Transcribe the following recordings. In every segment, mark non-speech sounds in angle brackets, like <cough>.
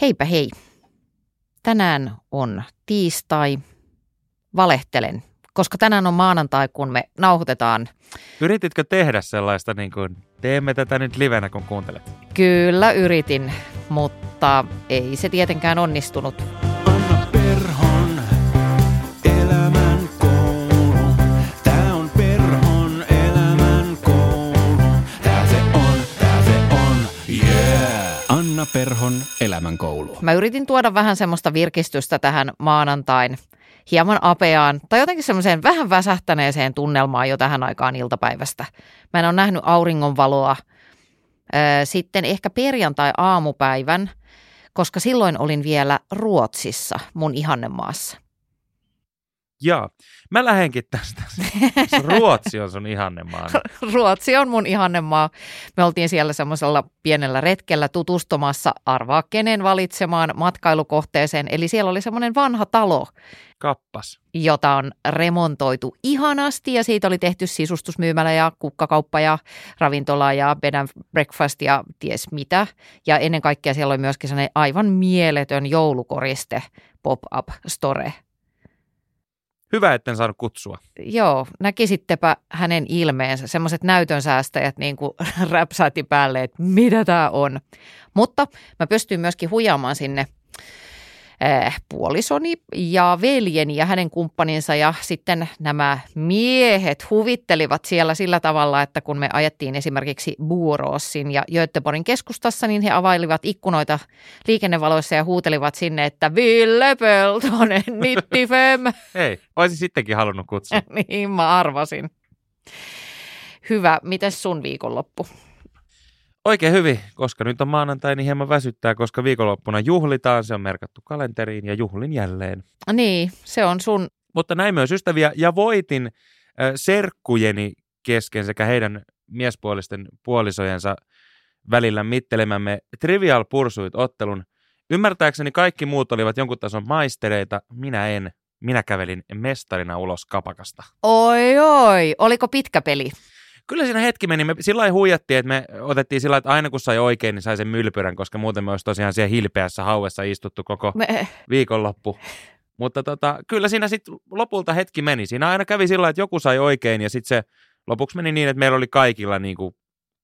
Heipä hei. Tänään on tiistai. Valehtelen, koska tänään on maanantai, kun me nauhoitetaan. Yrititkö tehdä sellaista, niin kuin teemme tätä nyt livenä, kun kuuntelet? Kyllä yritin, mutta ei se tietenkään onnistunut. Anna Perhon elämän koulu. Tää on Perhon elämän koulu. Tää se on, tää se on, yeah. Anna Perhon elämän koulu. Mä yritin tuoda vähän semmoista virkistystä tähän maanantain hieman apeaan tai jotenkin semmoiseen vähän väsähtäneeseen tunnelmaan jo tähän aikaan iltapäivästä. Mä en ole nähnyt auringonvaloa sitten ehkä perjantai-aamupäivän, koska silloin olin vielä Ruotsissa, mun ihannemaassa. Jaa. Mä lähenkin tästä. <laughs> Ruotsi on sun ihannemaa. <laughs> Ruotsi on mun ihannemaa. Me oltiin siellä semmoisella pienellä retkellä tutustumassa arvaa kenen valitsemaan matkailukohteeseen. Eli siellä oli semmoinen vanha talo, Kappas. jota on remontoitu ihanasti ja siitä oli tehty sisustusmyymälä ja kukkakauppa ja ravintola ja bed and breakfast ja ties mitä. Ja ennen kaikkea siellä oli myöskin sellainen aivan mieletön joulukoriste pop-up store. Hyvä, etten saanut kutsua. Joo, näkisittepä hänen ilmeensä, semmoiset näytönsäästäjät niin kuin <laughs> räpsähti päälle, että mitä tämä on. Mutta mä pystyin myöskin huijaamaan sinne äh, puolisoni ja veljeni ja hänen kumppaninsa ja sitten nämä miehet huvittelivat siellä sillä tavalla, että kun me ajettiin esimerkiksi Buurossin ja Göteborgin keskustassa, niin he availivat ikkunoita liikennevaloissa ja huutelivat sinne, että Ville Peltonen, <laughs> nittifem. Hei, olisin sittenkin halunnut kutsua. <laughs> niin mä arvasin. Hyvä, mites sun viikonloppu? Oikein hyvin, koska nyt on maanantai, niin hieman väsyttää, koska viikonloppuna juhlitaan, se on merkattu kalenteriin ja juhlin jälleen. Niin, se on sun, Mutta näin myös ystäviä ja voitin äh, serkkujeni kesken sekä heidän miespuolisten puolisojensa välillä mittelemämme Trivial Pursuit-ottelun. Ymmärtääkseni kaikki muut olivat jonkun tason maistereita, minä en. Minä kävelin mestarina ulos kapakasta. oi oi, oliko pitkä peli? Kyllä siinä hetki meni. Me sillä lailla huijattiin, että me otettiin sillä lailla, että aina kun sai oikein, niin sai sen mylpyrän, koska muuten me olisi tosiaan siellä hilpeässä hauessa istuttu koko Me, viikonloppu. Mutta tota, kyllä siinä sitten lopulta hetki meni. Siinä aina kävi sillä lailla, että joku sai oikein ja sitten se lopuksi meni niin, että meillä oli kaikilla niin kuin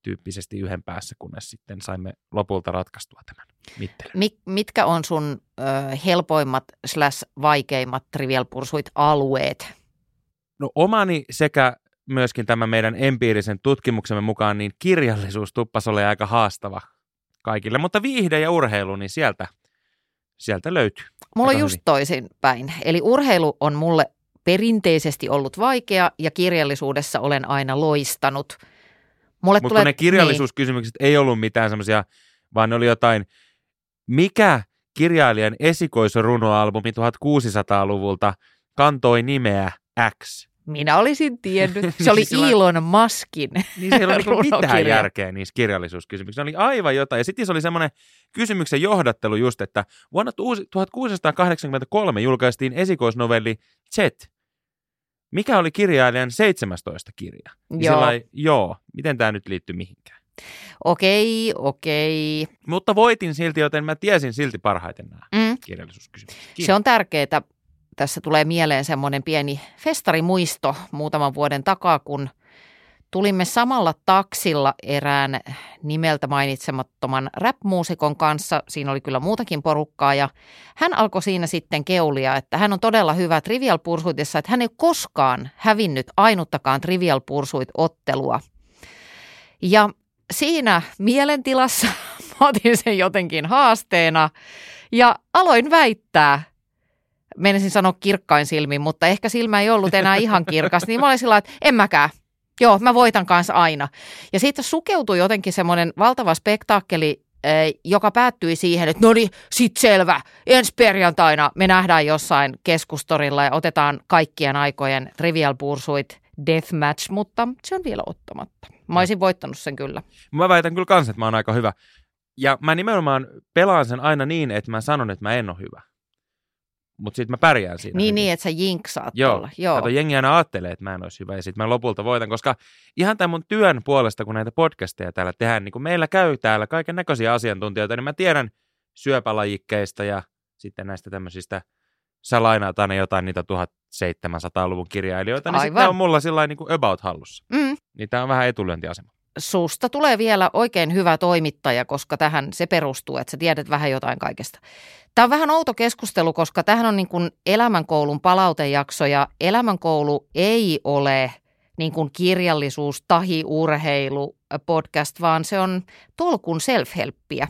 tyyppisesti yhden päässä, kunnes sitten saimme lopulta ratkaistua tämän mittelyn. mi, mitkä on sun ö, helpoimmat slash vaikeimmat Trivial Pursuit-alueet? No omani sekä myöskin tämän meidän empiirisen tutkimuksemme mukaan, niin kirjallisuus tuppas ole aika haastava kaikille, mutta viihde ja urheilu, niin sieltä, sieltä löytyy. Mulla on just toisin päin. Eli urheilu on mulle perinteisesti ollut vaikea ja kirjallisuudessa olen aina loistanut. Mulle Mutta tulee, ne kirjallisuuskysymykset ei ollut mitään semmoisia, vaan ne oli jotain, mikä kirjailijan esikoisrunoalbumi 1600-luvulta kantoi nimeä X. Niin, minä olisin tiennyt. <laughs> Se oli Sillä- Elon Muskin <laughs> Niin siellä ei ollut mitään järkeä niissä kirjallisuuskysymyksissä. Ne oli aivan jotain. Ja sitten se oli semmoinen kysymyksen johdattelu just, että vuonna 1683 julkaistiin esikoisnovelli Z. Mikä oli kirjailijan 17 kirja? Ja Joo. sillä lailla, joo, miten tämä nyt liittyy mihinkään? Okei, okei. Mutta voitin silti, joten mä tiesin silti parhaiten nämä Mm. kirjallisuuskysymykset. Se on tärkeää. Tässä tulee mieleen semmoinen pieni festarimuisto muutaman vuoden takaa, kun tulimme samalla taksilla erään nimeltä mainitsemattoman rap-muusikon kanssa. Siinä oli kyllä muutakin porukkaa ja hän alkoi siinä sitten keulia, että hän on todella hyvä Trivial Pursuitissa, että hän ei koskaan hävinnyt ainuttakaan Trivial Pursuit-ottelua. Ja siinä mielentilassa <laughs> otin sen jotenkin haasteena ja aloin väittää, menisin sanoa kirkkain silmin, mutta ehkä silmä ei ollut enää ihan kirkas, niin mä olin sillä että en mäkään. Joo, mä voitan kanssa aina. Ja siitä sukeutui jotenkin semmoinen valtava spektaakkeli, eh, joka päättyi siihen, että no niin, sit selvä, ensi perjantaina me nähdään jossain keskustorilla ja otetaan kaikkien aikojen Trivial Pursuit Deathmatch, mutta se on vielä ottamatta. Mä olisin voittanut sen kyllä. Mä väitän kyllä kans, että mä oon aika hyvä. Ja mä nimenomaan pelaan sen aina niin, että mä sanon, että mä en ole hyvä. Mutta sitten mä pärjään siinä. Niin, hyvin. niin, että sä jinksaat Joo, tuolla. Joo. Kato, jengi aina ajattelee, että mä en olisi hyvä ja sitten mä lopulta voitan, koska ihan tämän mun työn puolesta, kun näitä podcasteja täällä tehdään, niin kun meillä käy täällä kaiken näköisiä asiantuntijoita, niin mä tiedän syöpälajikkeista ja sitten näistä tämmöisistä, sä lainaat aina jotain niitä 1700-luvun kirjailijoita, niin sitten on mulla sillä niin kuin about hallussa. Mm. Niin tämä on vähän etulyöntiasema. Susta tulee vielä oikein hyvä toimittaja, koska tähän se perustuu, että sä tiedät vähän jotain kaikesta. Tämä on vähän outo keskustelu, koska tähän on niin kuin elämänkoulun palautejakso ja elämänkoulu ei ole niin kuin kirjallisuus, tahi, urheilu podcast, vaan se on tolkun self-helppiä.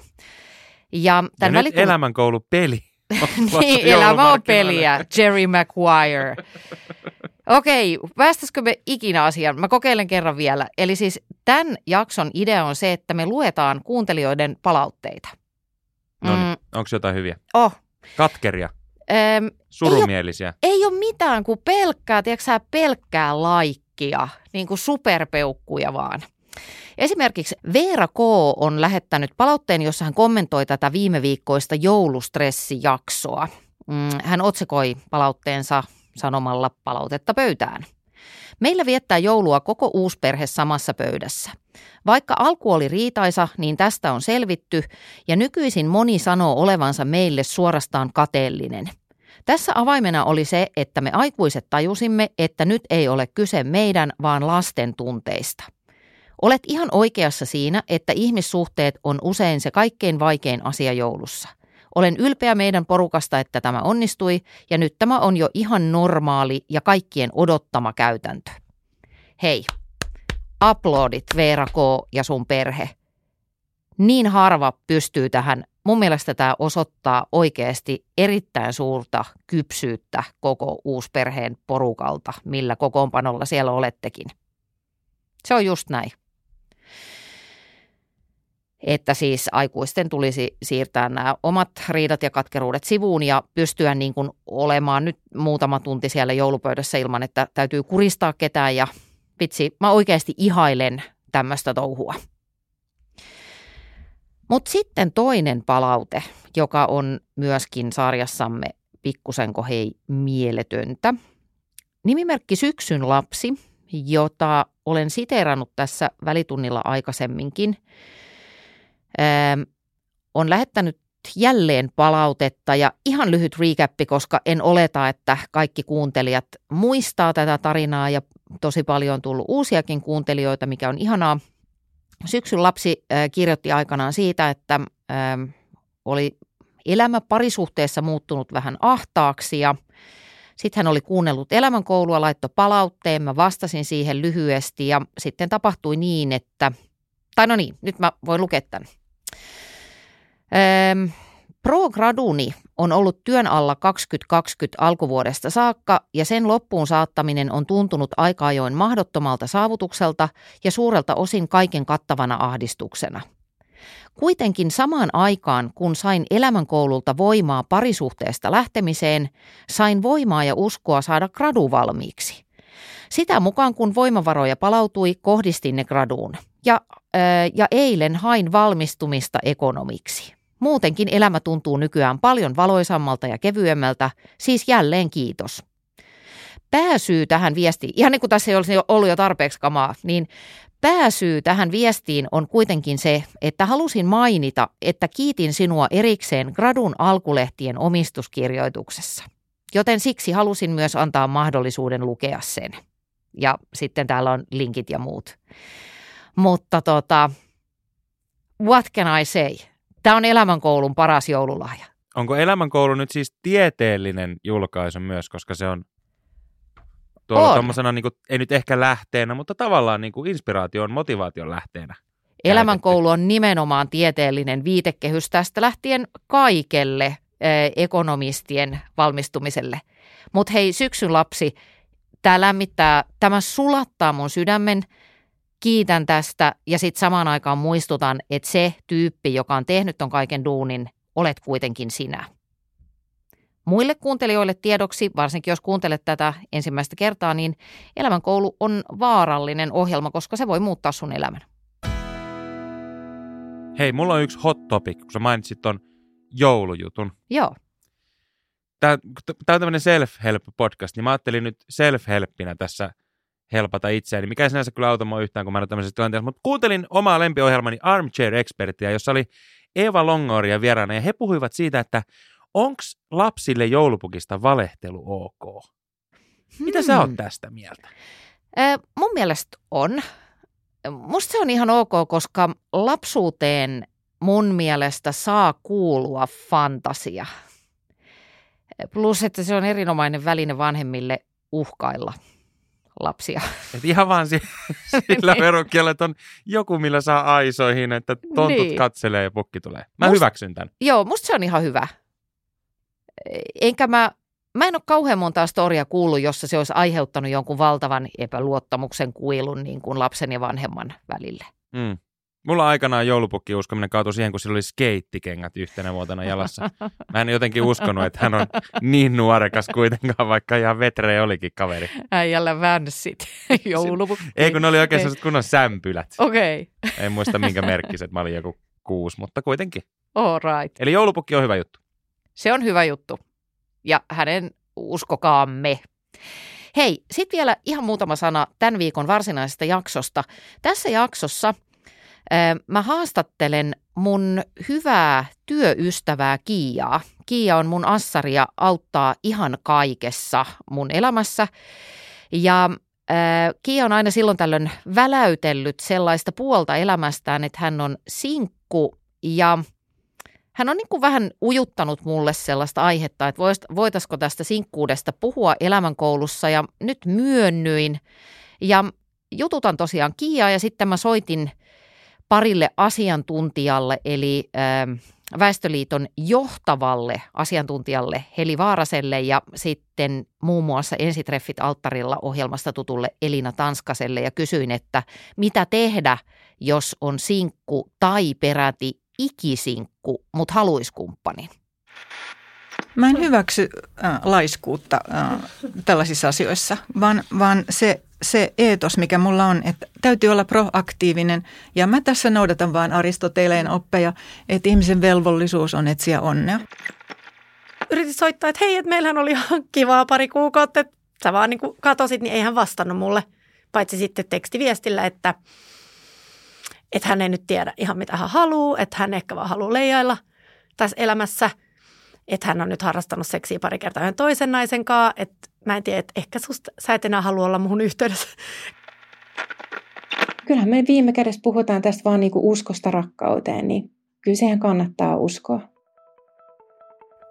Ja Ja nyt välitunnin... elämänkoulupeli. <laughs> niin, elämä on peliä. Jerry Maguire. <laughs> Okei, päästäisikö me ikinä asiaan? Mä kokeilen kerran vielä. Eli siis tämän jakson idea on se, että me luetaan kuuntelijoiden palautteita. No niin, onko jotain hyviä? oh. Katkeria, Ähm, surumielisiä. ei ole mitään kuin pelkkää, tiedätkö sä, pelkkää laikkia, niin kuin superpeukkuja vaan. Esimerkiksi Veera K. on lähettänyt palautteen, jossa hän kommentoi tätä viime viikkoista joulustressijaksoa. Mm, Hän otsikoi palautteensa sanomalla palautetta pöytään. Meillä viettää joulua koko uusperhe samassa pöydässä. Vaikka alku oli riitaisa, niin tästä on selvitty ja nykyisin moni sanoo olevansa meille suorastaan kateellinen – tässä avaimena oli se, että me aikuiset tajusimme, että nyt ei ole kyse meidän, vaan lasten tunteista. Olet ihan oikeassa siinä, että ihmissuhteet on usein se kaikkein vaikein asia joulussa. Olen ylpeä meidän porukasta, että tämä onnistui, ja nyt tämä on jo ihan normaali ja kaikkien odottama käytäntö. Hei, uploadit Veera K. ja sun perhe. Niin harva pystyy tähän mun mielestä tämä osoittaa oikeasti erittäin suurta kypsyyttä koko uusperheen porukalta, millä kokoonpanolla siellä olettekin. Se on just näin. Että siis aikuisten tulisi siirtää nämä omat riidat ja katkeruudet sivuun ja pystyä niin kuin olemaan nyt muutama tunti siellä joulupöydässä ilman, että täytyy kuristaa ketään ja vitsi, mä oikeasti ihailen tämmöistä touhua. Mutta sitten toinen palaute, joka on myöskin sarjassamme pikkusenko hei mieletöntä. Nimimerkki Syksyn lapsi, jota olen siteerannut tässä välitunnilla aikaisemminkin, on lähettänyt jälleen palautetta ja ihan lyhyt recappi, koska en oleta, että kaikki kuuntelijat muistaa tätä tarinaa ja tosi paljon on tullut uusiakin kuuntelijoita, mikä on ihanaa. Syksyn lapsi äh, kirjoitti aikanaan siitä, että äh, oli elämä parisuhteessa muuttunut vähän ahtaaksi ja sitten hän oli kuunnellut elämänkoulua, laittoi palautteen, mä vastasin siihen lyhyesti ja sitten tapahtui niin, että, tai no niin, nyt mä voin lukea tämän. Öm, Pro-graduni on ollut työn alla 2020 alkuvuodesta saakka ja sen loppuun saattaminen on tuntunut aika ajoin mahdottomalta saavutukselta ja suurelta osin kaiken kattavana ahdistuksena. Kuitenkin samaan aikaan, kun sain elämänkoululta voimaa parisuhteesta lähtemiseen, sain voimaa ja uskoa saada gradu valmiiksi. Sitä mukaan kun voimavaroja palautui, kohdistin ne graduun. Ja, ää, ja eilen hain valmistumista ekonomiksi. Muutenkin elämä tuntuu nykyään paljon valoisammalta ja kevyemmältä, siis jälleen kiitos. Pääsyy tähän viestiin, ihan niin kuin tässä ei olisi ollut jo tarpeeksi kamaa, niin pääsyy tähän viestiin on kuitenkin se, että halusin mainita, että kiitin sinua erikseen gradun alkulehtien omistuskirjoituksessa. Joten siksi halusin myös antaa mahdollisuuden lukea sen. Ja sitten täällä on linkit ja muut. Mutta tota, what can I say? Tämä on elämänkoulun paras joululahja. Onko elämänkoulu nyt siis tieteellinen julkaisu myös, koska se on tuolla tuommoisena, niin kuin, ei nyt ehkä lähteenä, mutta tavallaan niin kuin inspiraation, motivaation lähteenä. Elämänkoulu on nimenomaan tieteellinen viitekehys tästä lähtien kaikelle eh, ekonomistien valmistumiselle. Mutta hei, syksyn lapsi, tämä lämmittää, tämä sulattaa mun sydämen. Kiitän tästä ja sitten samaan aikaan muistutan, että se tyyppi, joka on tehnyt ton kaiken duunin, olet kuitenkin sinä. Muille kuuntelijoille tiedoksi, varsinkin jos kuuntelet tätä ensimmäistä kertaa, niin elämänkoulu on vaarallinen ohjelma, koska se voi muuttaa sun elämän. Hei, mulla on yksi hot topic, kun sä mainitsit ton joulujutun. Joo. Tämä, on tämmöinen self-help podcast, niin mä ajattelin nyt self-helppinä tässä helpata itseäni, mikä ei sinänsä kyllä auta mua yhtään, kun mä en ole tämmöisessä tilanteessa, mutta kuuntelin omaa lempiohjelmani Armchair Expertia, jossa oli Eeva Longoria vieraana ja he puhuivat siitä, että onko lapsille joulupukista valehtelu ok? Mitä sä oot Hmm. tästä mieltä? Ö, mun mielestä on. Musta se on ihan ok, koska lapsuuteen mun mielestä saa kuulua fantasia. Plus, että se on erinomainen väline vanhemmille uhkailla lapsia. Et ihan vaan si- <laughs> sillä Niin. verukkeella, että on joku, millä saa aisoihin, että tontut Niin. katselee ja pukki tulee. Mä Must- hyväksyn tämän. Joo, musta se on ihan hyvä. Enkä mä, mä en ole kauhean montaa storia kuullut, jossa se olisi aiheuttanut jonkun valtavan epäluottamuksen kuilun niin kuin lapsen ja vanhemman välille. Mm. Mulla aikanaan joulupukki uskominen kaatui siihen, kun sillä oli skeittikengät yhtenä vuotena jalassa. Mä en jotenkin uskonut, että hän on niin nuorekas kuitenkaan, vaikka ihan vetreä olikin kaveri. Äijällä vänssit <laughs> joulupukki. Ei kun ne oli oikein Ei. sellaiset kunnon sämpylät. Okei, okay. En muista minkä merkkiset, mä olin joku kuusi, mutta kuitenkin. all right. Eli joulupukki on hyvä juttu. Se on hyvä juttu. Ja hänen uskokaamme. Hei, sitten vielä ihan muutama sana tämän viikon varsinaisesta jaksosta. Tässä jaksossa mä haastattelen mun hyvää työystävää Kiiaa. Kiia on mun assari ja auttaa ihan kaikessa mun elämässä. Ja Kiia on aina silloin tällöin väläytellyt sellaista puolta elämästään, että hän on sinkku ja hän on niin kuin vähän ujuttanut mulle sellaista aihetta, että voitaisiko tästä sinkkuudesta puhua elämänkoulussa ja nyt myönnyin. Ja jututan tosiaan Kiiaa ja sitten mä soitin parille asiantuntijalle, eli ähm, Väestöliiton johtavalle asiantuntijalle Heli Vaaraselle ja sitten muun muassa Ensitreffit alttarilla ohjelmasta tutulle Elina Tanskaselle ja kysyin, että mitä tehdä, jos on sinkku tai peräti ikisinkku, mutta haluiskumppanin. Mä en hyväksy äh, laiskuutta äh, tällaisissa asioissa, vaan, vaan se, se eetos, mikä mulla on, että täytyy olla proaktiivinen. Ja mä tässä noudatan vaan Aristoteleen oppeja, että ihmisen velvollisuus on etsiä onnea. Yritin soittaa, että hei, että meillähän oli ihan kivaa pari kuukautta, että sä vaan niin katosit, niin ei hän vastannut mulle. Paitsi sitten tekstiviestillä, että, että hän ei nyt tiedä ihan mitä hän haluaa, että hän ehkä vaan haluaa leijailla tässä elämässä. Että hän on nyt harrastanut seksiä pari kertaa yhden toisen naisen kanssa. Että mä en tiedä, että ehkä susta, sä et enää halua olla muhun yhteydessä. Kyllähän me viime kädessä puhutaan tästä vaan niinku uskosta rakkauteen, niin kyllä siihen kannattaa uskoa.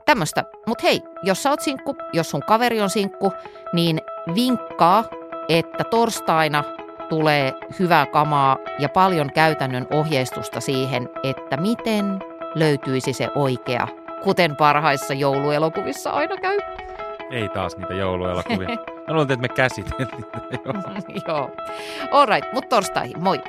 Tämmöistä. Mutta hei, jos sä oot sinkku, jos sun kaveri on sinkku, niin vinkkaa, että torstaina tulee hyvää kamaa ja paljon käytännön ohjeistusta siihen, että miten löytyisi se oikea, kuten parhaissa jouluelokuvissa aina käy. Ei taas niitä jouluelokuvia. <laughs> Mä luulen, että me käsiteltiin niitä <laughs> jo. Joo. All right, mutta torstaihin. Moi.